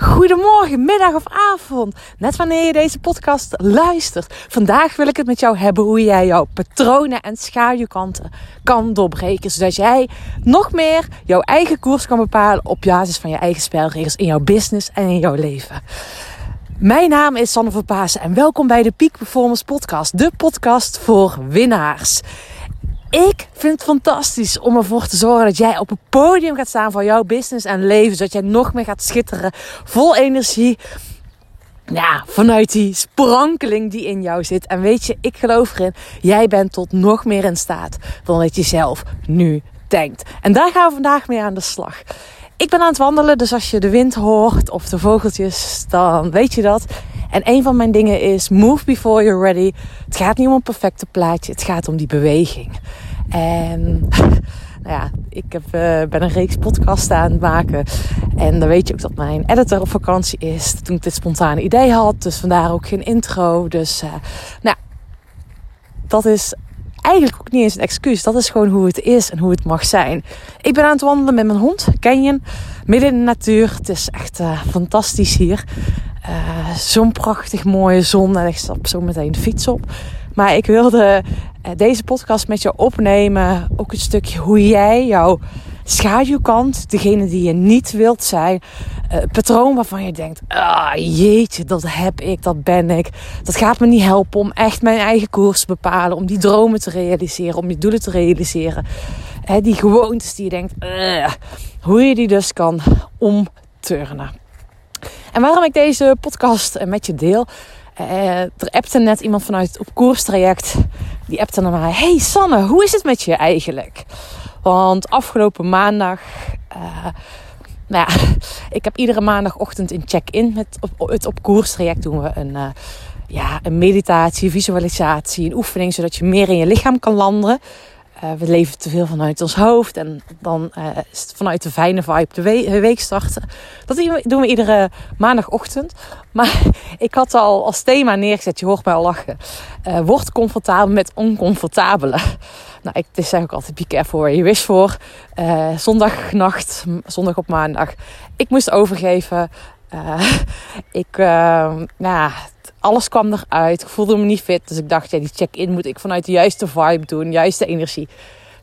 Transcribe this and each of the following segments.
Goedemorgen, middag of avond. Net wanneer je deze podcast luistert. Vandaag wil ik het met jou hebben hoe jij jouw patronen en schaduwkanten kan doorbreken. Zodat jij nog meer jouw eigen koers kan bepalen op basis van je eigen spelregels in jouw business en in jouw leven. Mijn naam is Sanne Verpaasen en welkom bij de Peak Performance Podcast. De podcast voor winnaars. Ik vind het fantastisch om ervoor te zorgen dat jij op het podium gaat staan van jouw business en leven. Zodat jij nog meer gaat schitteren. Vol energie. Ja, vanuit die sprankeling die in jou zit. En weet je, ik geloof erin. Jij bent tot nog meer in staat dan dat je zelf nu denkt. En daar gaan we vandaag mee aan de slag. Ik ben aan het wandelen, dus als je de wind hoort of de vogeltjes, dan weet je dat. En een van mijn dingen is move before you're ready. Het gaat niet om een perfecte plaatje, het gaat om die beweging. En nou ja, ik heb, uh, ben een reeks podcasts aan het maken. En dan weet je ook dat mijn editor op vakantie is. Toen ik dit spontane idee had. Dus vandaar ook geen intro. Dus uh, nou, dat is eigenlijk ook niet eens een excuus. Dat is gewoon hoe het is en hoe het mag zijn. Ik ben aan het wandelen met mijn hond, Canyon. Midden in de natuur. Het is echt uh, fantastisch hier. Uh, Zo'n prachtig mooie zon. En ik stap zo meteen de fiets op. Maar ik wilde uh, deze podcast met jou opnemen. Ook een stukje hoe jij jouw schaduwkant, degene die je niet wilt zijn, uh, patroon waarvan je denkt: ah jeetje, dat heb ik, dat ben ik. Dat gaat me niet helpen om echt mijn eigen koers te bepalen, om die dromen te realiseren, om die doelen te realiseren. Die gewoontes die je denkt: uh, hoe je die dus kan omturnen. En waarom ik deze podcast met je deel. Uh, er appte net iemand vanuit het op koerstraject. Die appte naar mij. Hey Sanne, hoe is het met je eigenlijk? Want afgelopen maandag. Nou ja, ik heb iedere maandagochtend een check-in met het op koerstraject doen we een, ja, een meditatie, visualisatie, een oefening, zodat je meer in je lichaam kan landen. Uh, we leven te veel vanuit ons hoofd en dan het vanuit de fijne vibe de we week starten. Dat doen we iedere maandagochtend. Maar ik had al als thema neergezet, je hoort mij al lachen. Uh, word comfortabel met oncomfortabele. Nou, ik dus zeg ook altijd be careful where you wish voor. zondagnacht, zondag op maandag. Ik moest overgeven. ik, nou alles kwam eruit. Ik voelde me niet fit. Dus ik dacht, ja, die check-in moet ik vanuit de juiste vibe doen, juiste energie.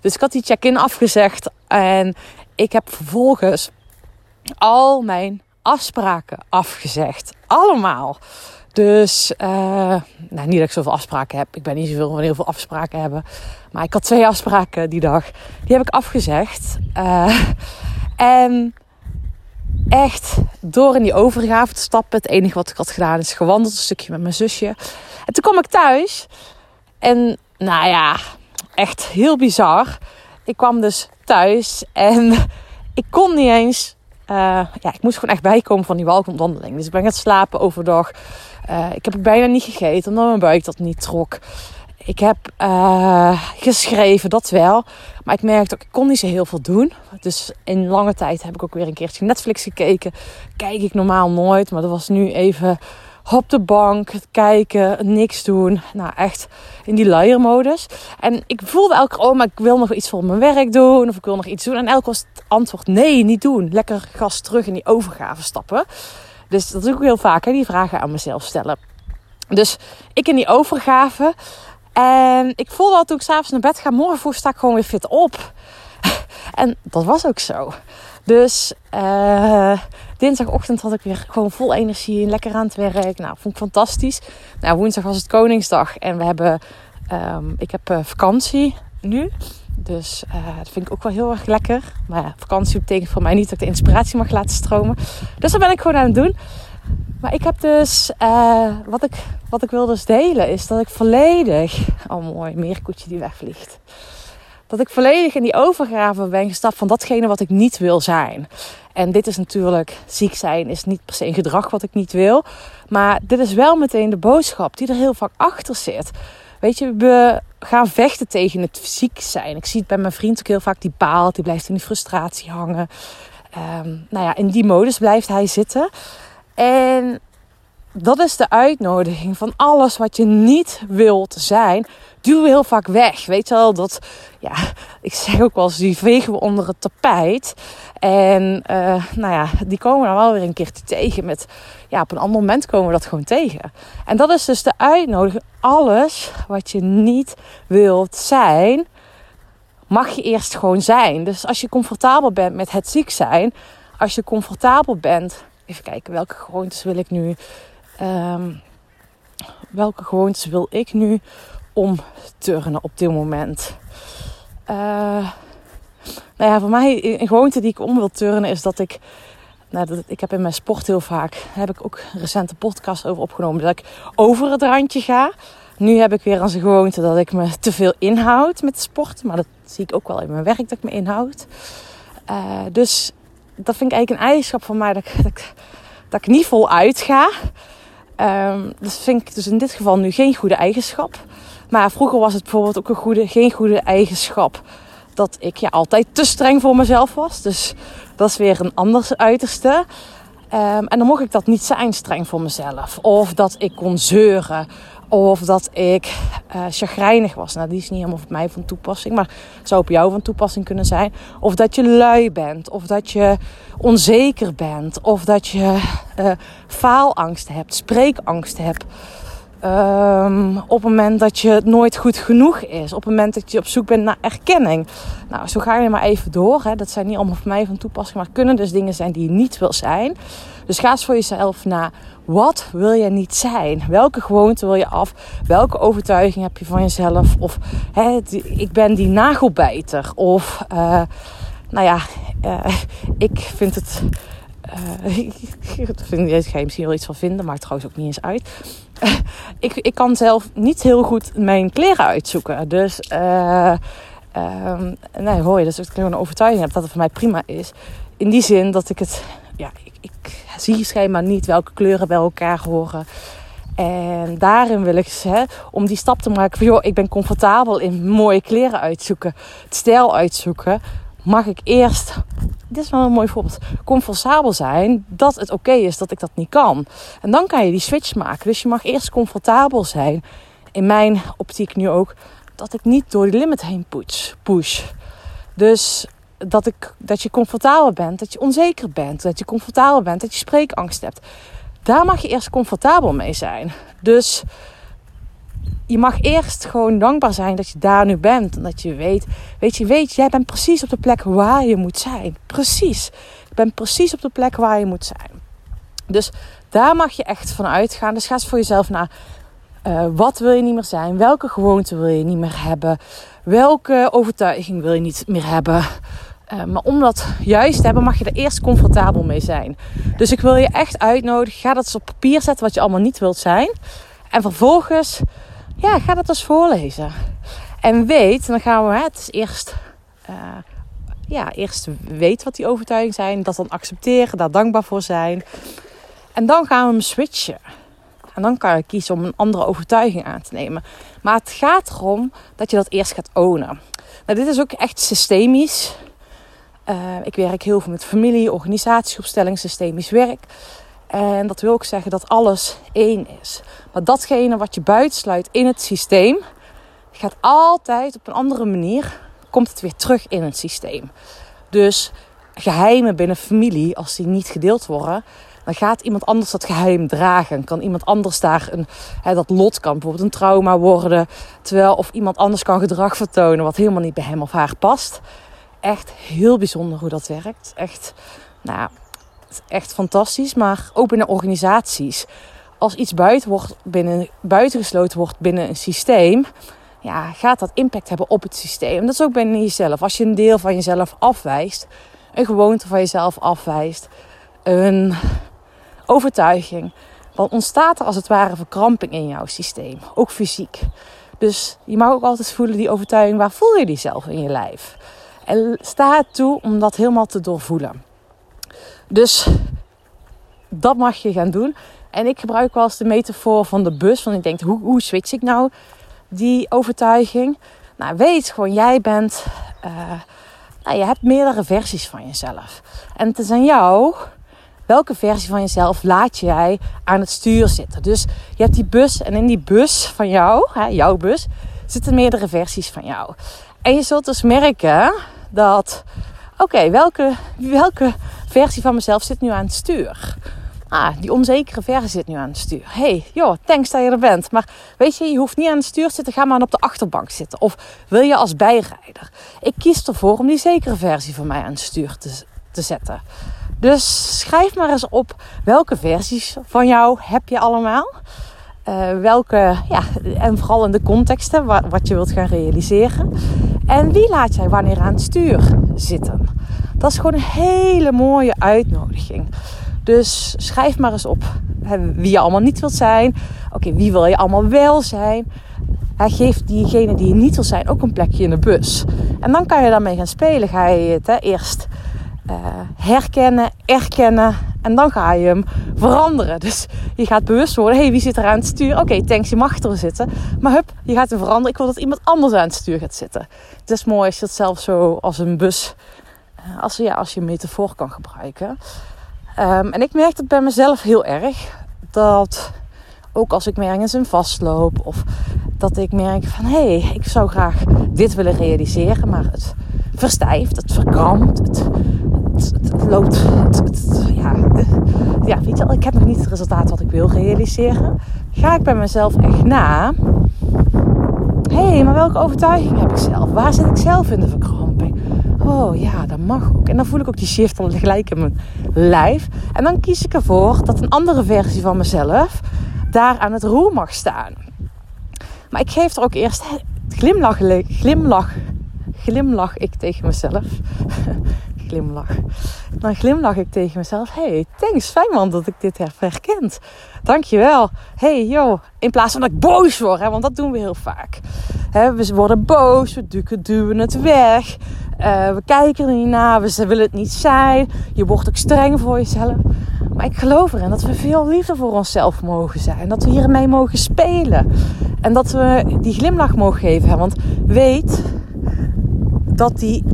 Dus ik had die check-in afgezegd. En ik heb vervolgens al mijn afspraken afgezegd. Allemaal. Dus, uh, nou, niet dat ik zoveel afspraken heb. Ik ben niet zoveel van heel veel afspraken hebben. Maar ik had twee afspraken die dag. Die heb ik afgezegd. Uh, en echt door in die overgave te stappen. Het enige wat ik had gedaan is gewandeld een stukje met mijn zusje. En toen kwam ik thuis. En nou ja, echt heel bizar. Ik kwam dus thuis en ik kon niet eens. Uh, ja, ik moest gewoon echt bijkomen van die walkomwandeling. Dus ik ben gaan slapen overdag. Uh, ik heb bijna niet gegeten omdat mijn buik dat niet trok. Ik heb uh, geschreven, dat wel. Maar ik merkte ook, ik kon niet zo heel veel doen. Dus in lange tijd heb ik ook weer een keertje Netflix gekeken. Kijk ik normaal nooit. Maar dat was nu even op de bank, kijken, niks doen. Nou, echt in die luiermodus. En ik voelde elke oh, maar ik wil nog iets voor mijn werk doen. Of ik wil nog iets doen. En elke was het antwoord, nee, niet doen. Lekker gas terug in die overgave stappen. Dus dat doe ik heel vaak, hè, die vragen aan mezelf stellen. Dus ik in die overgave. En ik voelde al toen ik s'avonds naar bed ga, morgen vroeg sta ik gewoon weer fit op. en dat was ook zo. Dus uh, dinsdagochtend had ik weer gewoon vol energie en lekker aan het werk. Nou, vond ik fantastisch. Nou, woensdag was het Koningsdag en we hebben, um, ik heb uh, vakantie nu. Dus uh, dat vind ik ook wel heel erg lekker. Maar vakantie betekent voor mij niet dat ik de inspiratie mag laten stromen. Dus dat ben ik gewoon aan het doen. Maar ik heb dus, uh, wat, ik, wat ik wil dus delen, is dat ik volledig, oh mooi, meerkoetje die wegvliegt. Dat ik volledig in die overgave ben gestapt van datgene wat ik niet wil zijn. En dit is natuurlijk, ziek zijn is niet per se een gedrag wat ik niet wil. Maar dit is wel meteen de boodschap die er heel vaak achter zit. Weet je, we gaan vechten tegen het fysiek zijn. Ik zie het bij mijn vriend ook heel vaak, die baalt, die blijft in die frustratie hangen. Um, nou ja, in die modus blijft hij zitten. En dat is de uitnodiging van alles wat je niet wilt zijn. Duw heel vaak weg. Weet je wel, dat, ja, ik zeg ook wel eens, die vegen we onder het tapijt. En uh, nou ja, die komen dan wel weer een keer tegen. Met, ja, op een ander moment komen we dat gewoon tegen. En dat is dus de uitnodiging. Alles wat je niet wilt zijn, mag je eerst gewoon zijn. Dus als je comfortabel bent met het ziek zijn, als je comfortabel bent. Even kijken, welke gewoontes wil ik nu. Um, welke gewoontes wil ik nu omturnen op dit moment? Uh, nou ja, voor mij een gewoonte die ik om wil turnen is dat ik. Nou, dat, ik heb in mijn sport heel vaak, heb ik ook recente podcast over opgenomen, dat ik over het randje ga. Nu heb ik weer als een gewoonte dat ik me te veel inhoud met sport. Maar dat zie ik ook wel in mijn werk dat ik me inhoud. Uh, dus dat vind ik eigenlijk een eigenschap van mij dat ik, dat ik, niet voluit ga. Um, dat vind ik dus in dit geval nu geen goede eigenschap. Maar vroeger was het bijvoorbeeld ook een goede, geen goede eigenschap dat ik ja, altijd te streng voor mezelf was. Dus dat is weer een ander uiterste. Um, en dan mocht ik dat niet zijn, streng voor mezelf. Of dat ik kon zeuren. Of dat ik uh, chagrijnig was. Nou, die is niet helemaal op mij van toepassing. Maar zou op jou van toepassing kunnen zijn. Of dat je lui bent. Of dat je onzeker bent. Of dat je uh, faalangst hebt. Spreekangst hebt. Um, op het moment dat je het nooit goed genoeg is. Op het moment dat je op zoek bent naar erkenning. Nou, zo ga je maar even door. Hè. Dat zijn niet allemaal voor mij van toepassing. Maar kunnen dus dingen zijn die je niet wil zijn. Dus ga eens voor jezelf na. Wat wil je niet zijn? Welke gewoonte wil je af? Welke overtuiging heb je van jezelf? Of hè, ik ben die nagelbijter. Of uh, nou ja, uh, ik vind het. Uh, ik vind, daar ga misschien wel iets van vinden, maakt trouwens ook niet eens uit. ik, ik kan zelf niet heel goed mijn kleren uitzoeken. Dus uh, um, nee, hoor je, dus ik een overtuiging heb dat het voor mij prima is. In die zin dat ik het, ja, ik, ik zie schijnbaar niet welke kleuren bij elkaar horen. En daarin wil ik hè, om die stap te maken van joh, ik ben comfortabel in mooie kleren uitzoeken, het stijl uitzoeken. Mag ik eerst, dit is wel een mooi voorbeeld, comfortabel zijn dat het oké is dat ik dat niet kan. En dan kan je die switch maken. Dus je mag eerst comfortabel zijn. In mijn optiek nu ook dat ik niet door die limit heen push. push. Dus dat, ik, dat je comfortabel bent, dat je onzeker bent, dat je comfortabel bent, dat je spreekangst hebt. Daar mag je eerst comfortabel mee zijn. Dus je mag eerst gewoon dankbaar zijn dat je daar nu bent. En dat je weet, weet je, weet, jij bent precies op de plek waar je moet zijn. Precies. Je bent precies op de plek waar je moet zijn. Dus daar mag je echt van uitgaan. Dus ga eens voor jezelf naar. Uh, wat wil je niet meer zijn? Welke gewoonte wil je niet meer hebben? Welke overtuiging wil je niet meer hebben? Uh, maar om dat juist te hebben, mag je er eerst comfortabel mee zijn. Dus ik wil je echt uitnodigen. Ga dat eens op papier zetten wat je allemaal niet wilt zijn. En vervolgens, ja, ga dat eens voorlezen. En weet, dan gaan we, het is eerst, uh, ja, eerst weet wat die overtuigingen zijn. Dat dan accepteren, daar dankbaar voor zijn. En dan gaan we hem switchen. En dan kan je kiezen om een andere overtuiging aan te nemen. Maar het gaat erom dat je dat eerst gaat ownen. Nou, dit is ook echt systemisch. Uh, ik werk heel veel met familie, organisatieopstelling, systemisch werk. En dat wil ook zeggen dat alles één is. Maar datgene wat je buitensluit in het systeem, gaat altijd op een andere manier, komt het weer terug in het systeem. Dus geheimen binnen familie, als die niet gedeeld worden, dan gaat iemand anders dat geheim dragen. Kan iemand anders daar een, hè, dat lot kan bijvoorbeeld een trauma worden. Terwijl of iemand anders kan gedrag vertonen wat helemaal niet bij hem of haar past. Echt heel bijzonder hoe dat werkt. Echt, nou, echt fantastisch. Maar ook binnen organisaties. Als iets buiten wordt binnen, buitengesloten wordt binnen een systeem, ja, gaat dat impact hebben op het systeem. Dat is ook binnen jezelf. Als je een deel van jezelf afwijst, een gewoonte van jezelf afwijst, een overtuiging, dan ontstaat er als het ware verkramping in jouw systeem, ook fysiek. Dus je mag ook altijd voelen die overtuiging, waar voel je die zelf in je lijf? En sta het toe om dat helemaal te doorvoelen. Dus dat mag je gaan doen. En ik gebruik wel eens de metafoor van de bus. Want ik denk, hoe, hoe switch ik nou die overtuiging? Nou, weet gewoon, jij bent... Uh, nou, je hebt meerdere versies van jezelf. En het is aan jou welke versie van jezelf laat jij aan het stuur zitten. Dus je hebt die bus en in die bus van jou, hè, jouw bus, zitten meerdere versies van jou. En je zult dus merken dat, oké, welke, welke versie van mezelf zit nu aan het stuur? Ah, die onzekere versie zit nu aan het stuur. hey, joh, thanks dat je er bent. Maar weet je, je hoeft niet aan het stuur te zitten. Ga maar op de achterbank zitten. Of wil je als bijrijder? Ik kies ervoor om die zekere versie van mij aan het stuur te, te zetten. Dus schrijf maar eens op welke versies van jou heb je allemaal. Uh, welke, ja, en vooral in de contexten wat, wat je wilt gaan realiseren. En wie laat jij wanneer aan het stuur zitten? Dat is gewoon een hele mooie uitnodiging. Dus schrijf maar eens op wie je allemaal niet wilt zijn. Oké, wie wil je allemaal wel zijn? Hij geeft diegene die niet wil zijn ook een plekje in de bus. En dan kan je daarmee gaan spelen. Ga je het hè, eerst uh, herkennen, erkennen en dan ga je hem veranderen. Dus je gaat bewust worden, hey, wie zit er aan het stuur? Oké, okay, thanks, je mag er zitten. Maar hup, je gaat hem veranderen. Ik wil dat iemand anders aan het stuur gaat zitten. Het is mooi als je het zelf zo als een bus, als, ja, als je een metafoor kan gebruiken. Um, en ik merk dat bij mezelf heel erg. Dat ook als ik me ergens in vastloop of dat ik merk van hé, hey, ik zou graag dit willen realiseren, maar het verstijft, het verkrampt, het, het, loopt, het, ja, ja, weet je wel, ik heb nog niet het resultaat wat ik wil realiseren. Ga ik bij mezelf echt na. Hé, hey, maar welke overtuiging heb ik zelf? Waar zit ik zelf in de verkramping? Oh ja, dat mag ook. En dan voel ik ook die shift al gelijk in mijn lijf. En dan kies ik ervoor dat een andere versie van mezelf daar aan het roer mag staan. Maar ik geef er ook eerst glimlach, glimlach, glimlach ik tegen mezelf. Glimlach. Dan glimlach ik tegen mezelf. Hey, thanks, fijn man dat ik dit heb herkend. Dankjewel. Hey, joh. In plaats van dat ik boos word, hè, want dat doen we heel vaak. Hè, we worden boos, we duwen, duwen het weg. Uh, we kijken er niet naar, we willen het niet zijn. Je wordt ook streng voor jezelf. Maar ik geloof erin dat we veel liefder voor onszelf mogen zijn. Dat we hiermee mogen spelen. En dat we die glimlach mogen geven. Want weet dat die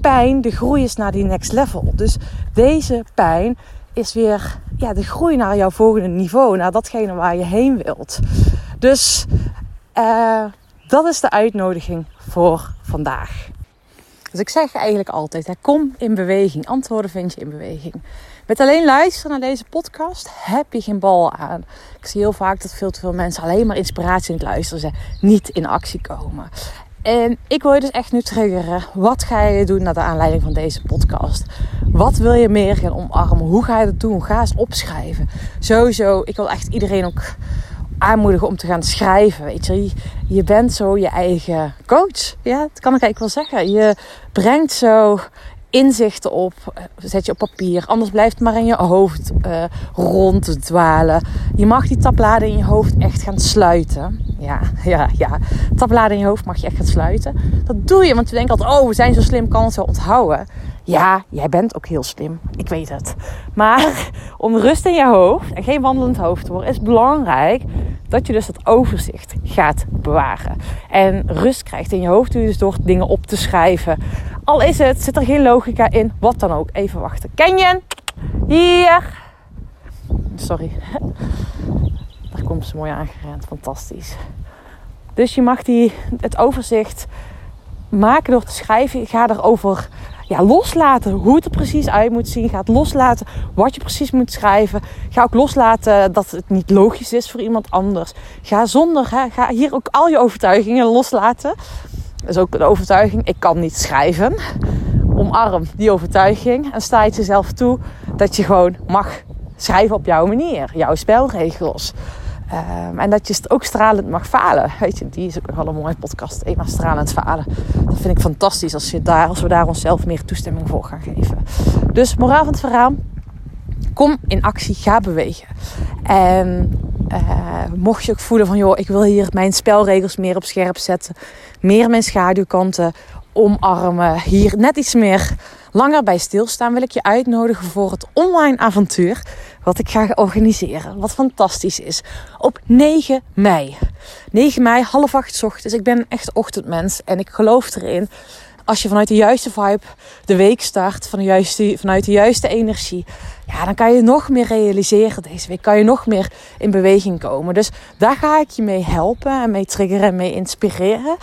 pijn de groei is naar die next level. Dus deze pijn is weer ja, de groei naar jouw volgende niveau. Naar datgene waar je heen wilt. Dus uh, dat is de uitnodiging voor vandaag. Dus ik zeg eigenlijk altijd: kom in beweging. Antwoorden vind je in beweging. Met alleen luisteren naar deze podcast heb je geen bal aan. Ik zie heel vaak dat veel te veel mensen alleen maar inspiratie in het luisteren zijn, niet in actie komen. En ik wil je dus echt nu triggeren. Wat ga je doen naar de aanleiding van deze podcast? Wat wil je meer gaan omarmen? Hoe ga je dat doen? Ga eens opschrijven. Sowieso, ik wil echt iedereen ook aanmoedigen om te gaan schrijven. Weet je, je bent zo je eigen coach. Ja, dat kan ik eigenlijk wel zeggen. Je brengt zo inzichten op, eh, zet je op papier. Anders blijft het maar in je hoofd uh, ronddwalen. Je mag die tabbladen in je hoofd echt gaan sluiten. Ja, ja, ja. Tabbladen in je hoofd mag je echt gaan sluiten. Dat doe je, want we denken altijd, oh, we zijn zo slim, kan het zo onthouden. Ja, jij bent ook heel slim. Ik weet het. Maar om rust in je hoofd en geen wandelend hoofd te worden, is belangrijk dat je dus dat overzicht gaat bewaren. En rust krijgt in je hoofd je dus door dingen op te schrijven. Al is het, zit er geen logica in, wat dan ook. Even wachten. Kenyon, hier. Sorry. Daar komt ze mooi aangerend. Fantastisch. Dus je mag die, het overzicht maken door te schrijven. Ga erover ja, loslaten hoe het er precies uit moet zien. Ga het loslaten wat je precies moet schrijven. Ga ook loslaten dat het niet logisch is voor iemand anders. Ga zonder, ga hier ook al je overtuigingen loslaten. Dat is ook een overtuiging, ik kan niet schrijven. Omarm die overtuiging en sta je jezelf toe dat je gewoon mag schrijven op jouw manier, jouw spelregels. Um, en dat je ook stralend mag falen. Weet je, die is ook nog een mooie podcast. Eenmaal stralend falen. Dat vind ik fantastisch als, je daar, als we daar onszelf meer toestemming voor gaan geven. Dus moraal van het verhaal. Kom in actie, ga bewegen. En uh, mocht je ook voelen van... joh, ik wil hier mijn spelregels meer op scherp zetten. Meer mijn schaduwkanten omarmen. Hier net iets meer langer bij stilstaan, wil ik je uitnodigen voor het online avontuur wat ik ga organiseren. Wat fantastisch is. Op 9 mei. 9 mei, half acht ochtends. Ik ben echt ochtendmens en ik geloof erin als je vanuit de juiste vibe de week start, van de juiste, vanuit de juiste energie, ja, dan kan je nog meer realiseren deze week. Kan je nog meer in beweging komen. Dus daar ga ik je mee helpen en mee triggeren en mee inspireren.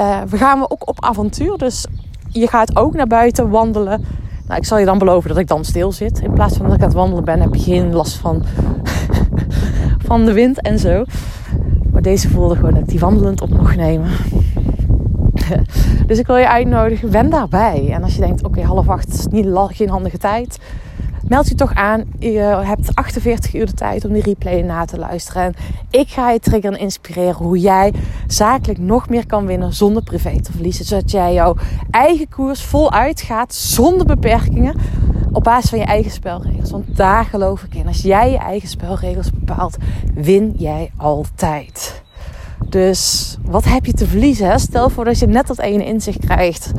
Uh, we gaan ook op avontuur. Dus je gaat ook naar buiten wandelen. Nou, ik zal je dan beloven dat ik dan stil zit. In plaats van dat ik aan het wandelen ben, heb je geen last van, van de wind en zo. Maar deze voelde gewoon dat ik die wandelend op mocht nemen. dus ik wil je uitnodigen, ben daarbij. En als je denkt, oké, half acht is niet, geen handige tijd meld je toch aan. Je hebt 48 uur de tijd om die replay na te luisteren. En ik ga je triggeren en inspireren hoe jij zakelijk nog meer kan winnen zonder privé te verliezen. Zodat jij jouw eigen koers voluit gaat zonder beperkingen op basis van je eigen spelregels. Want daar geloof ik in. Als jij je eigen spelregels bepaalt, win jij altijd. Dus wat heb je te verliezen? Stel voor dat je net dat ene inzicht krijgt.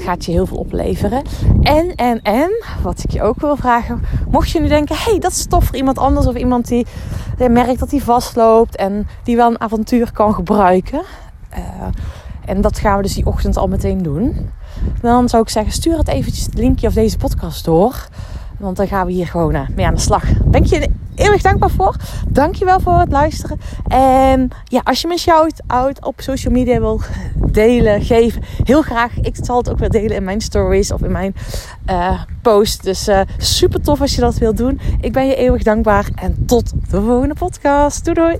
Gaat je heel veel opleveren. En, en, en, wat ik je ook wil vragen. Mocht je nu denken, hey, dat is tof voor iemand anders. Of iemand die, merkt dat hij vastloopt. En die wel een avontuur kan gebruiken. Uh, en dat gaan we dus die ochtend al meteen doen. Dan zou ik zeggen, stuur het eventjes het linkje of deze podcast door. Want dan gaan we hier gewoon uh, mee aan de slag. Denk je eeuwig dankbaar voor. Dankjewel voor het luisteren. En ja, als je me shout-out op social media wil delen, geven, heel graag. Ik zal het ook weer delen in mijn stories of in mijn uh, post. Dus uh, super tof als je dat wilt doen. Ik ben je eeuwig dankbaar. En tot de volgende podcast. Doei doei.